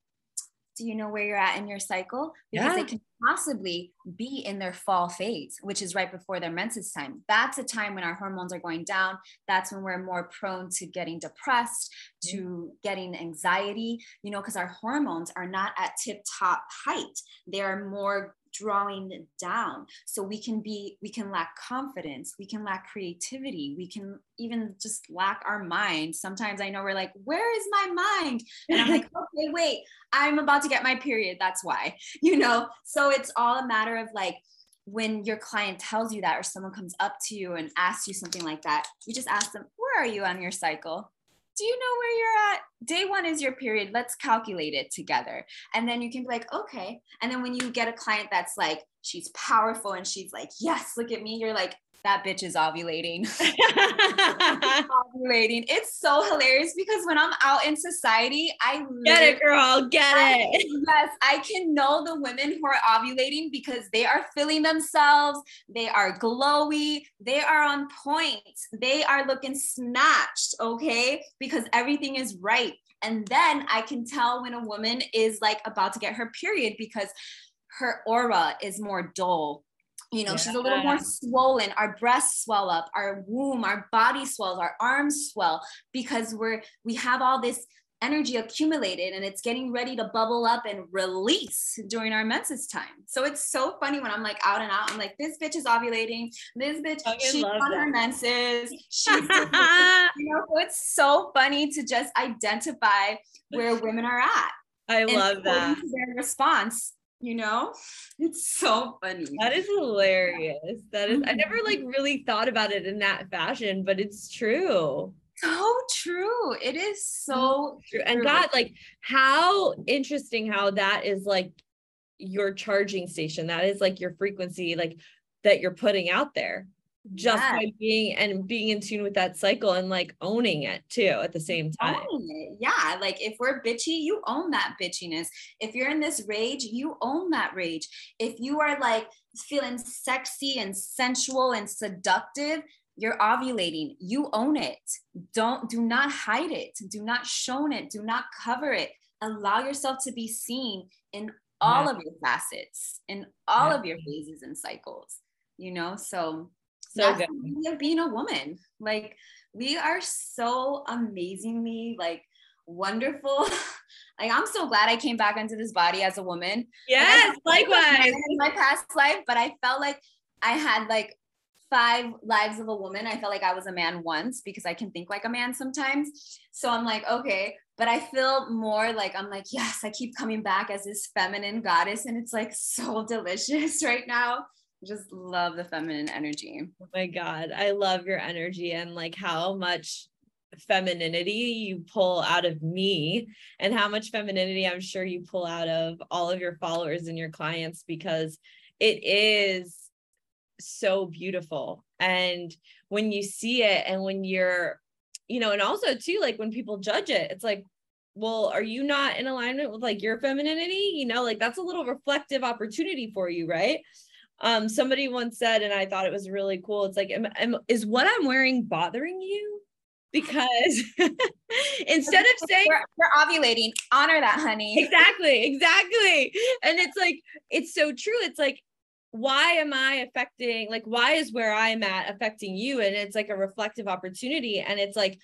do you know where you're at in your cycle? Because yeah. they can possibly be in their fall phase, which is right before their menses time. That's a time when our hormones are going down. That's when we're more prone to getting depressed, to mm-hmm. getting anxiety, you know, because our hormones are not at tip top height. They are more drawing down. So we can be we can lack confidence we can lack creativity we can even just lack our mind. Sometimes i know we're like where is my mind? And i'm like okay wait i'm about to get my period that's why you know? So it's all a matter of like when your client tells you that or someone comes up to you and asks you something like that you just ask them where are you on your cycle do you know where you're at? Day one is your period. Let's calculate it together. And then you can be like, okay. And then when you get a client that's like, she's powerful and she's like, yes, look at me, you're like, that bitch is ovulating. ovulating. It's so hilarious because when I'm out in society, I get it, girl, get I, it. Yes, I can know the women who are ovulating because they are feeling themselves, they are glowy, they are on point, they are looking snatched, okay? Because everything is right. And then I can tell when a woman is like about to get her period because her aura is more dull you know yeah. she's a little more swollen our breasts swell up our womb our body swells our arms swell because we're we have all this energy accumulated and it's getting ready to bubble up and release during our menses time. So it's so funny when I'm like out and out. I'm like, this bitch is ovulating. This bitch, oh, she's on that. her menses. She's, you know, so it's so funny to just identify where women are at. I love that. Their response you know? It's so funny. That is hilarious. That is i never like mm-hmm. really thought about it in that fashion but it's true. So true. It is so true. true. and god like how interesting how that is like your charging station. That is like your frequency like that you're putting out there just yes. by being and being in tune with that cycle and like owning it too at the same time. Yeah, like if we're bitchy, you own that bitchiness. If you're in this rage, you own that rage. If you are like feeling sexy and sensual and seductive, you're ovulating. You own it. Don't do not hide it. Do not show it. Do not cover it. Allow yourself to be seen in all yeah. of your facets, in all yeah. of your phases and cycles. You know, so so good. of being a woman. Like we are so amazingly like wonderful. like I'm so glad I came back into this body as a woman. Yes, like likewise. In my past life, but I felt like I had like five lives of a woman. I felt like I was a man once because I can think like a man sometimes. So I'm like, okay, but I feel more like I'm like, yes, I keep coming back as this feminine goddess and it's like so delicious right now just love the feminine energy. Oh my God. I love your energy and like how much femininity you pull out of me and how much femininity I'm sure you pull out of all of your followers and your clients because it is so beautiful. And when you see it and when you're, you know, and also too, like when people judge it, it's like, well, are you not in alignment with like your femininity? You know, like that's a little reflective opportunity for you, right? Um somebody once said and i thought it was really cool it's like am, am, is what i'm wearing bothering you? Because instead of saying we're, we're, ovulating. Honor that honey. Exactly exactly. And it's like it's so true. It's like why am i affecting like why is where i'm at affecting you? And it's like a reflective opportunity. And it's like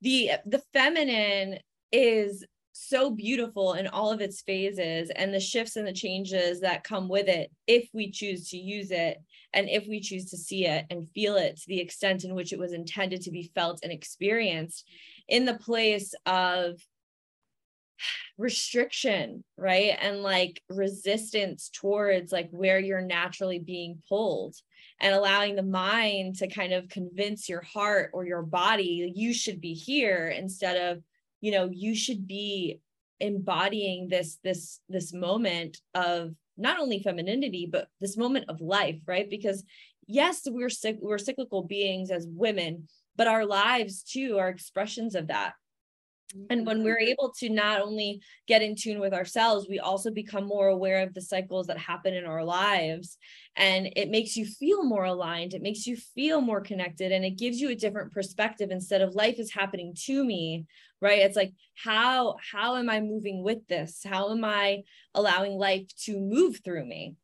the the feminine is so beautiful in all of its phases and the shifts and the changes that come with it if we choose to use it and if we choose to see it and feel it to the extent in which it was intended to be felt and experienced in the place of restriction right? And like resistance towards like where you're naturally being pulled and allowing the mind to kind of convince your heart or your body you should be here instead of you know you should be embodying this this this moment of not only femininity but this moment of life right? Because yes we're we're cyclical beings as women but our lives too are expressions of that and when we're mm-hmm. able to not only get in tune with ourselves, we also become more aware of the cycles that happen in our lives. And it makes you feel more aligned. It makes you feel more connected and it gives you a different perspective instead of life is happening to me, right? It's like, how, how am I moving with this? How am I allowing life to move through me?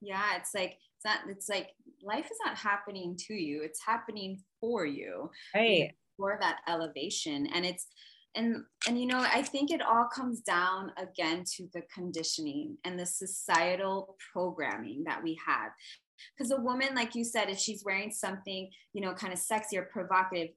Yeah, it's like, it's not, it's like life is not happening to you, it's happening for you. Right. For that elevation. And it's, and and you know i think it all comes down again to the conditioning and the societal programming that we have because a woman like you said if she's wearing something you know kind of sexy or provocative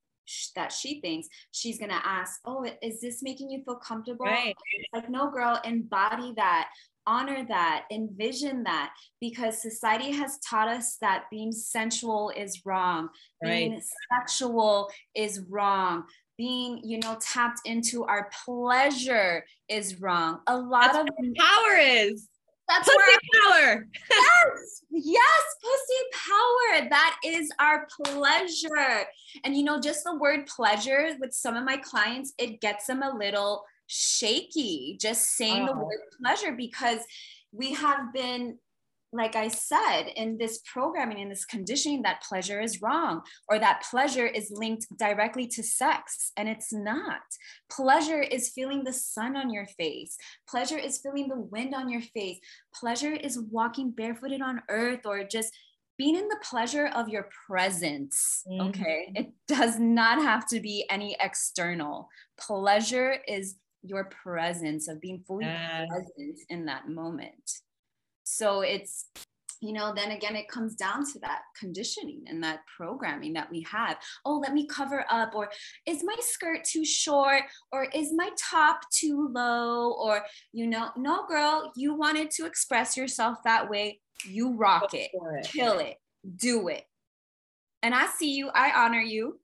that she thinks she's going to ask oh is this making you feel comfortable right. like no girl embody that honor that envision that because society has taught us that being sensual is wrong right. being sexual is wrong being, you know, tapped into our pleasure is wrong. A lot that's of power is. That's pussy power. yes, yes, pussy power. That is our pleasure. And you know, just the word pleasure with some of my clients, it gets them a little shaky just saying oh. the uh-huh. word pleasure because we have been like I said, in this programming, in this conditioning, that pleasure is wrong or that pleasure is linked directly to sex. And it's not. Pleasure is feeling the sun on your face, pleasure is feeling the wind on your face, pleasure is walking barefooted on earth or just being in the pleasure of your presence. Mm-hmm. Okay. It does not have to be any external. Pleasure is your presence, of being fully present in that moment. So it's you know, then again, it comes down to that conditioning and that programming that we have. Oh, let me cover up, or is my skirt too short, or is my top too low, or, you know, no, girl, you wanted to express yourself that way. You rock it, it, kill it, do it. And I see you, I honor you,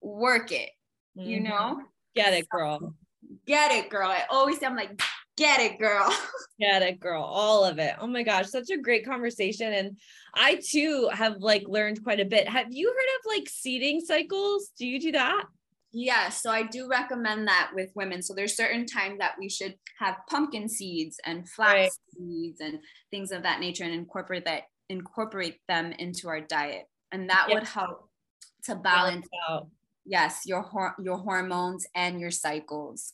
work it, mm-hmm. you know? Get it, girl. Get it, girl. I always say, I'm like, Get it, girl. Get it, girl. All of it. Oh my gosh, such a great conversation. And I too have like learned quite a bit. Have you heard of like seeding cycles? Do you do that? Yeah, so I do recommend that with women. So there's certain times that we should have pumpkin seeds and flax right. seeds and things of that nature and incorporate that incorporate them into our diet. And that yep. would help to balance out yes, your hor- your hormones and your cycles.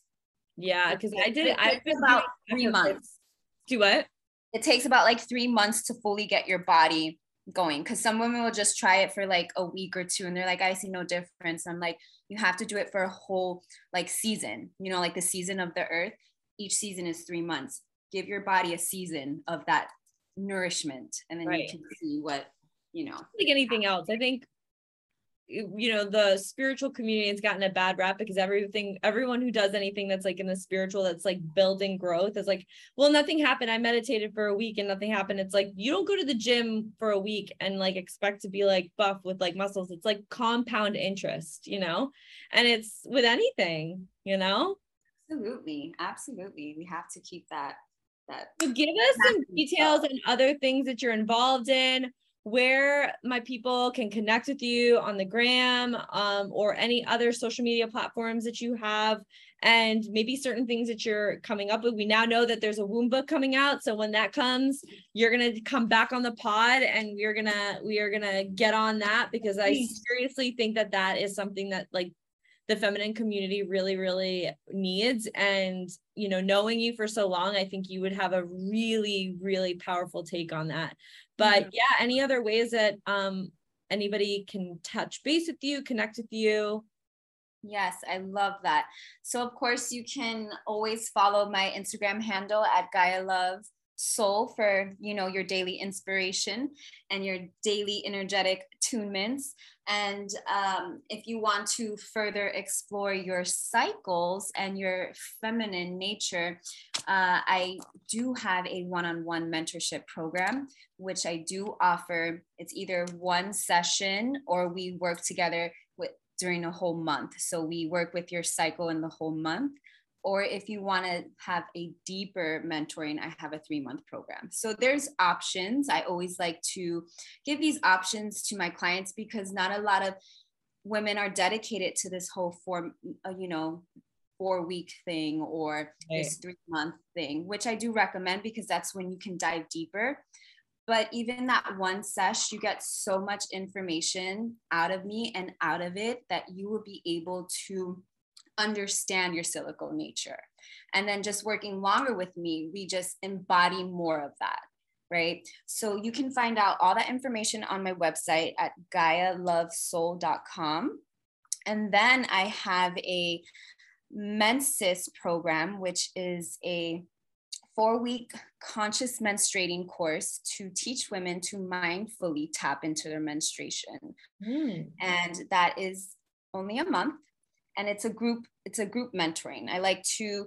Yeah, because I did it. I about three months. Do what? It takes about like three months to fully get your body going. Because some women will just try it for like a week or two, and they're like, I see no difference. I'm like, you have to do it for a whole like season. You know, like the season of the earth. Each season is three months. Give your body a season of that nourishment, and then right. you can see what you know. Like anything else, I think you know the spiritual community has gotten a bad rap because everything everyone who does anything that's like in the spiritual that's like building growth is like well nothing happened. I meditated for a week and nothing happened. It's like you don't go to the gym for a week and like expect to be like buff with like muscles. It's like compound interest you know? And it's with anything you know? Absolutely. Absolutely. We have to keep that that so give us some details and other things that you're involved in where my people can connect with you on the gram um, or any other social media platforms that you have and maybe certain things that you're coming up with. We now know that there's a womb book coming out so when that comes you're going to come back on the pod and we're going to we are going to get on that because i seriously think that that is something that like the feminine community really really needs. And you know knowing you for so long i think you would have a really really powerful take on that but mm-hmm. yeah any other ways that um anybody can touch base with you connect with you Yes, I love that. So, of course, you can always follow my Instagram handle at Gaia Love Soul for you know your daily inspiration and your daily energetic tunements. And um, if you want to further explore your cycles and your feminine nature, uh, I do have a one on one mentorship program, which I do offer. It's either one session or we work together with, during a whole month. So we work with your cycle in the whole month or if you want to have a deeper mentoring, I have a three month program. So there's options. I always like to give these options to my clients because not a lot of women are dedicated to this whole form, uh, you know, four week thing or right. this three month thing, which I do recommend because that's when you can dive deeper. But even that one sesh, you get so much information out of me and out of it that you will be able to understand your cyclical nature. And then just working longer with me, we just embody more of that. Right. So you can find out all that information on my website at GaiaLoveSoul.com. And then I have a Menses program, which is a four week conscious menstruating course to teach women to mindfully tap into their menstruation. Mm. And that is only a month and it's a group it's a group mentoring. I like to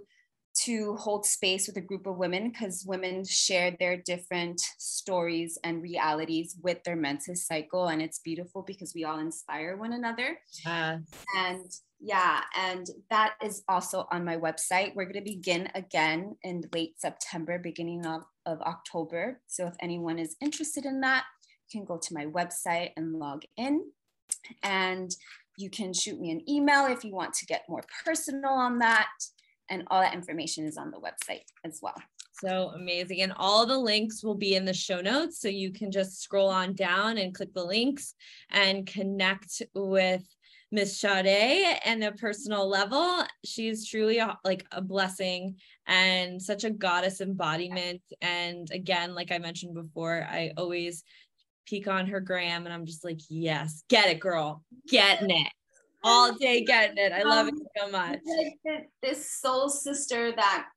to hold space with a group of women because women share their different stories and realities with their menses cycle and it's beautiful because we all inspire one another. Uh. and yeah and that is also on my website. We're going to begin again in late september beginning of, of october. So if anyone is interested in that you can go to my website and log in. And you can shoot me an email if you want to get more personal on that. And all that information is on the website as well. So amazing. And all the links will be in the show notes. So you can just scroll on down and click the links and connect with Miss Shardae and a personal level. She's truly a, like a blessing and such a goddess embodiment. And again, like I mentioned before, I always peek on her gram and I'm just like, yes, get it, girl, getting it. all day getting it. I love um, it so much. Like this soul sister that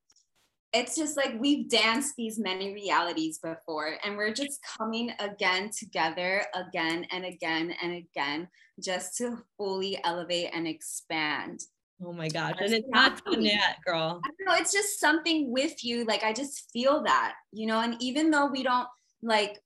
it's just like we've danced these many realities before and we're just coming again together again and again and again just to fully elevate and expand. Oh my gosh. And it's not done yet girl. I know. It's just something with you. Like i just feel that you know and even though we don't like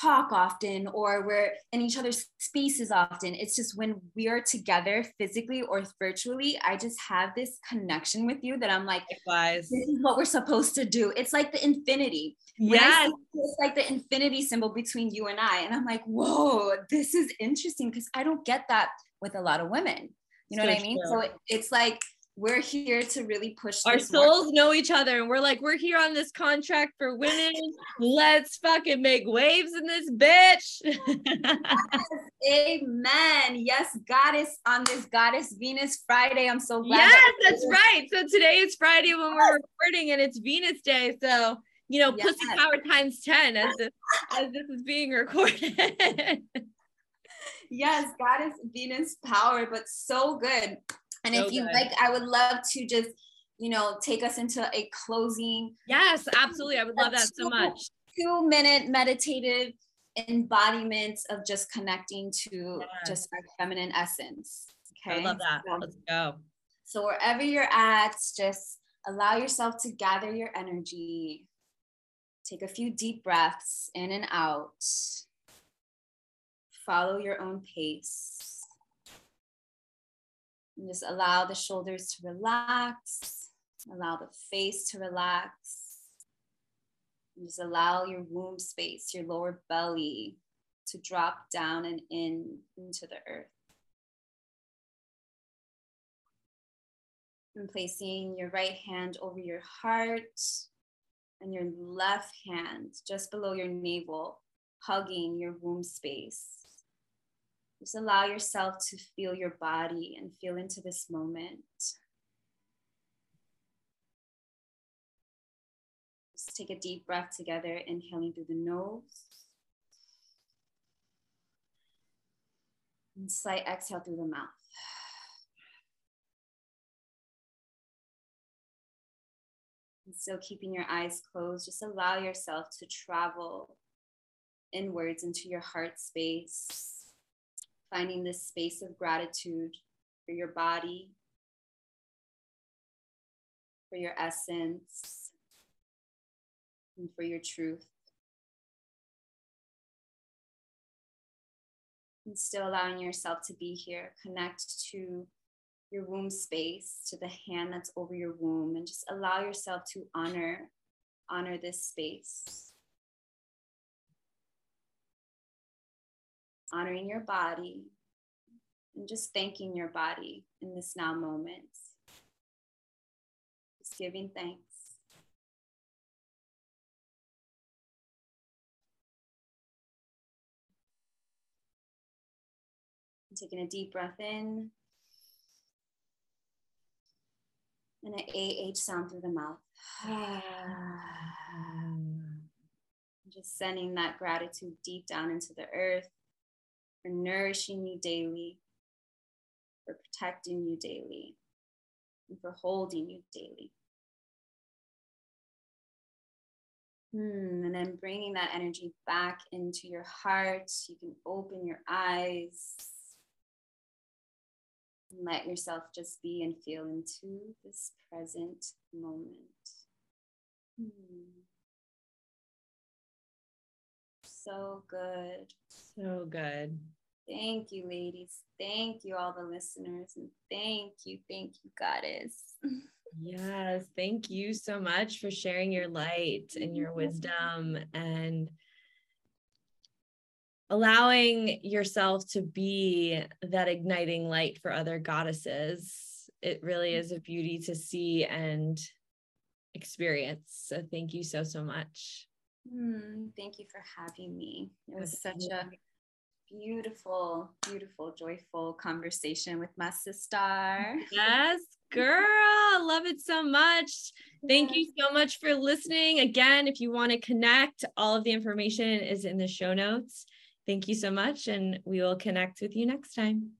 talk often or we're in each other's spaces often. It's just when we are together physically or virtually, I just have this connection with you that I'm like, Likewise. this is what we're supposed to do. It's like the infinity. Yes. It's like the infinity symbol between you and I. And I'm like, whoa, this is interesting because I don't get that with a lot of women. You know so what I mean? True. So it, it's like we're here to really push our souls know each other and we're like we're here on this contract for women. Let's fucking make waves in this bitch. Yes, amen. Yes goddess on this goddess venus friday. I'm so glad yes that that's right. So today is friday when we're recording and it's venus day. So you know yes. pussy power times 10 as this, as this is being recorded. Yes goddess venus power but so good and so if you good. like, I would love to just, you know, take us into a closing. Yes, absolutely. I would love that so much. Two minute meditative embodiment of just connecting to yes. just our feminine essence. Okay. I love that. So, Let's go. So wherever you're at, just allow yourself to gather your energy. Take a few deep breaths in and out. Follow your own pace. And just allow the shoulders to relax, allow the face to relax. And just allow your womb space, your lower belly to drop down and in into the earth. And placing your right hand over your heart and your left hand just below your navel, hugging your womb space. Just allow yourself to feel your body and feel into this moment. Just take a deep breath together, inhaling through the nose. And slight exhale through the mouth. And still keeping your eyes closed, just allow yourself to travel inwards into your heart space finding this space of gratitude for your body, for your essence, and for your truth. And still allowing yourself to be here, connect to your womb space, to the hand that's over your womb, and just allow yourself to honor, honor this space. Honoring your body and just thanking your body in this now moment. Just giving thanks. taking a deep breath in and an AH sound through the mouth. Just sending that gratitude deep down into the earth for nourishing you daily, for protecting you daily, and for holding you daily. Hmm, and then bringing that energy back into your heart. You can open your eyes and let yourself just be and feel into this present moment. Hmm. So good. So good. Thank you, ladies. Thank you, all the listeners. And thank you, thank you, Goddess. Yes, thank you so much for sharing your light and your wisdom and allowing yourself to be that igniting light for other goddesses. It really is a beauty to see and experience. So, thank you so, so much. Mm, thank you for having me. It was such a beautiful, beautiful, joyful conversation with my sister. Yes, girl. Love it so much. Thank you so much for listening. Again, if you want to connect, all of the information is in the show notes. Thank you so much, and we will connect with you next time.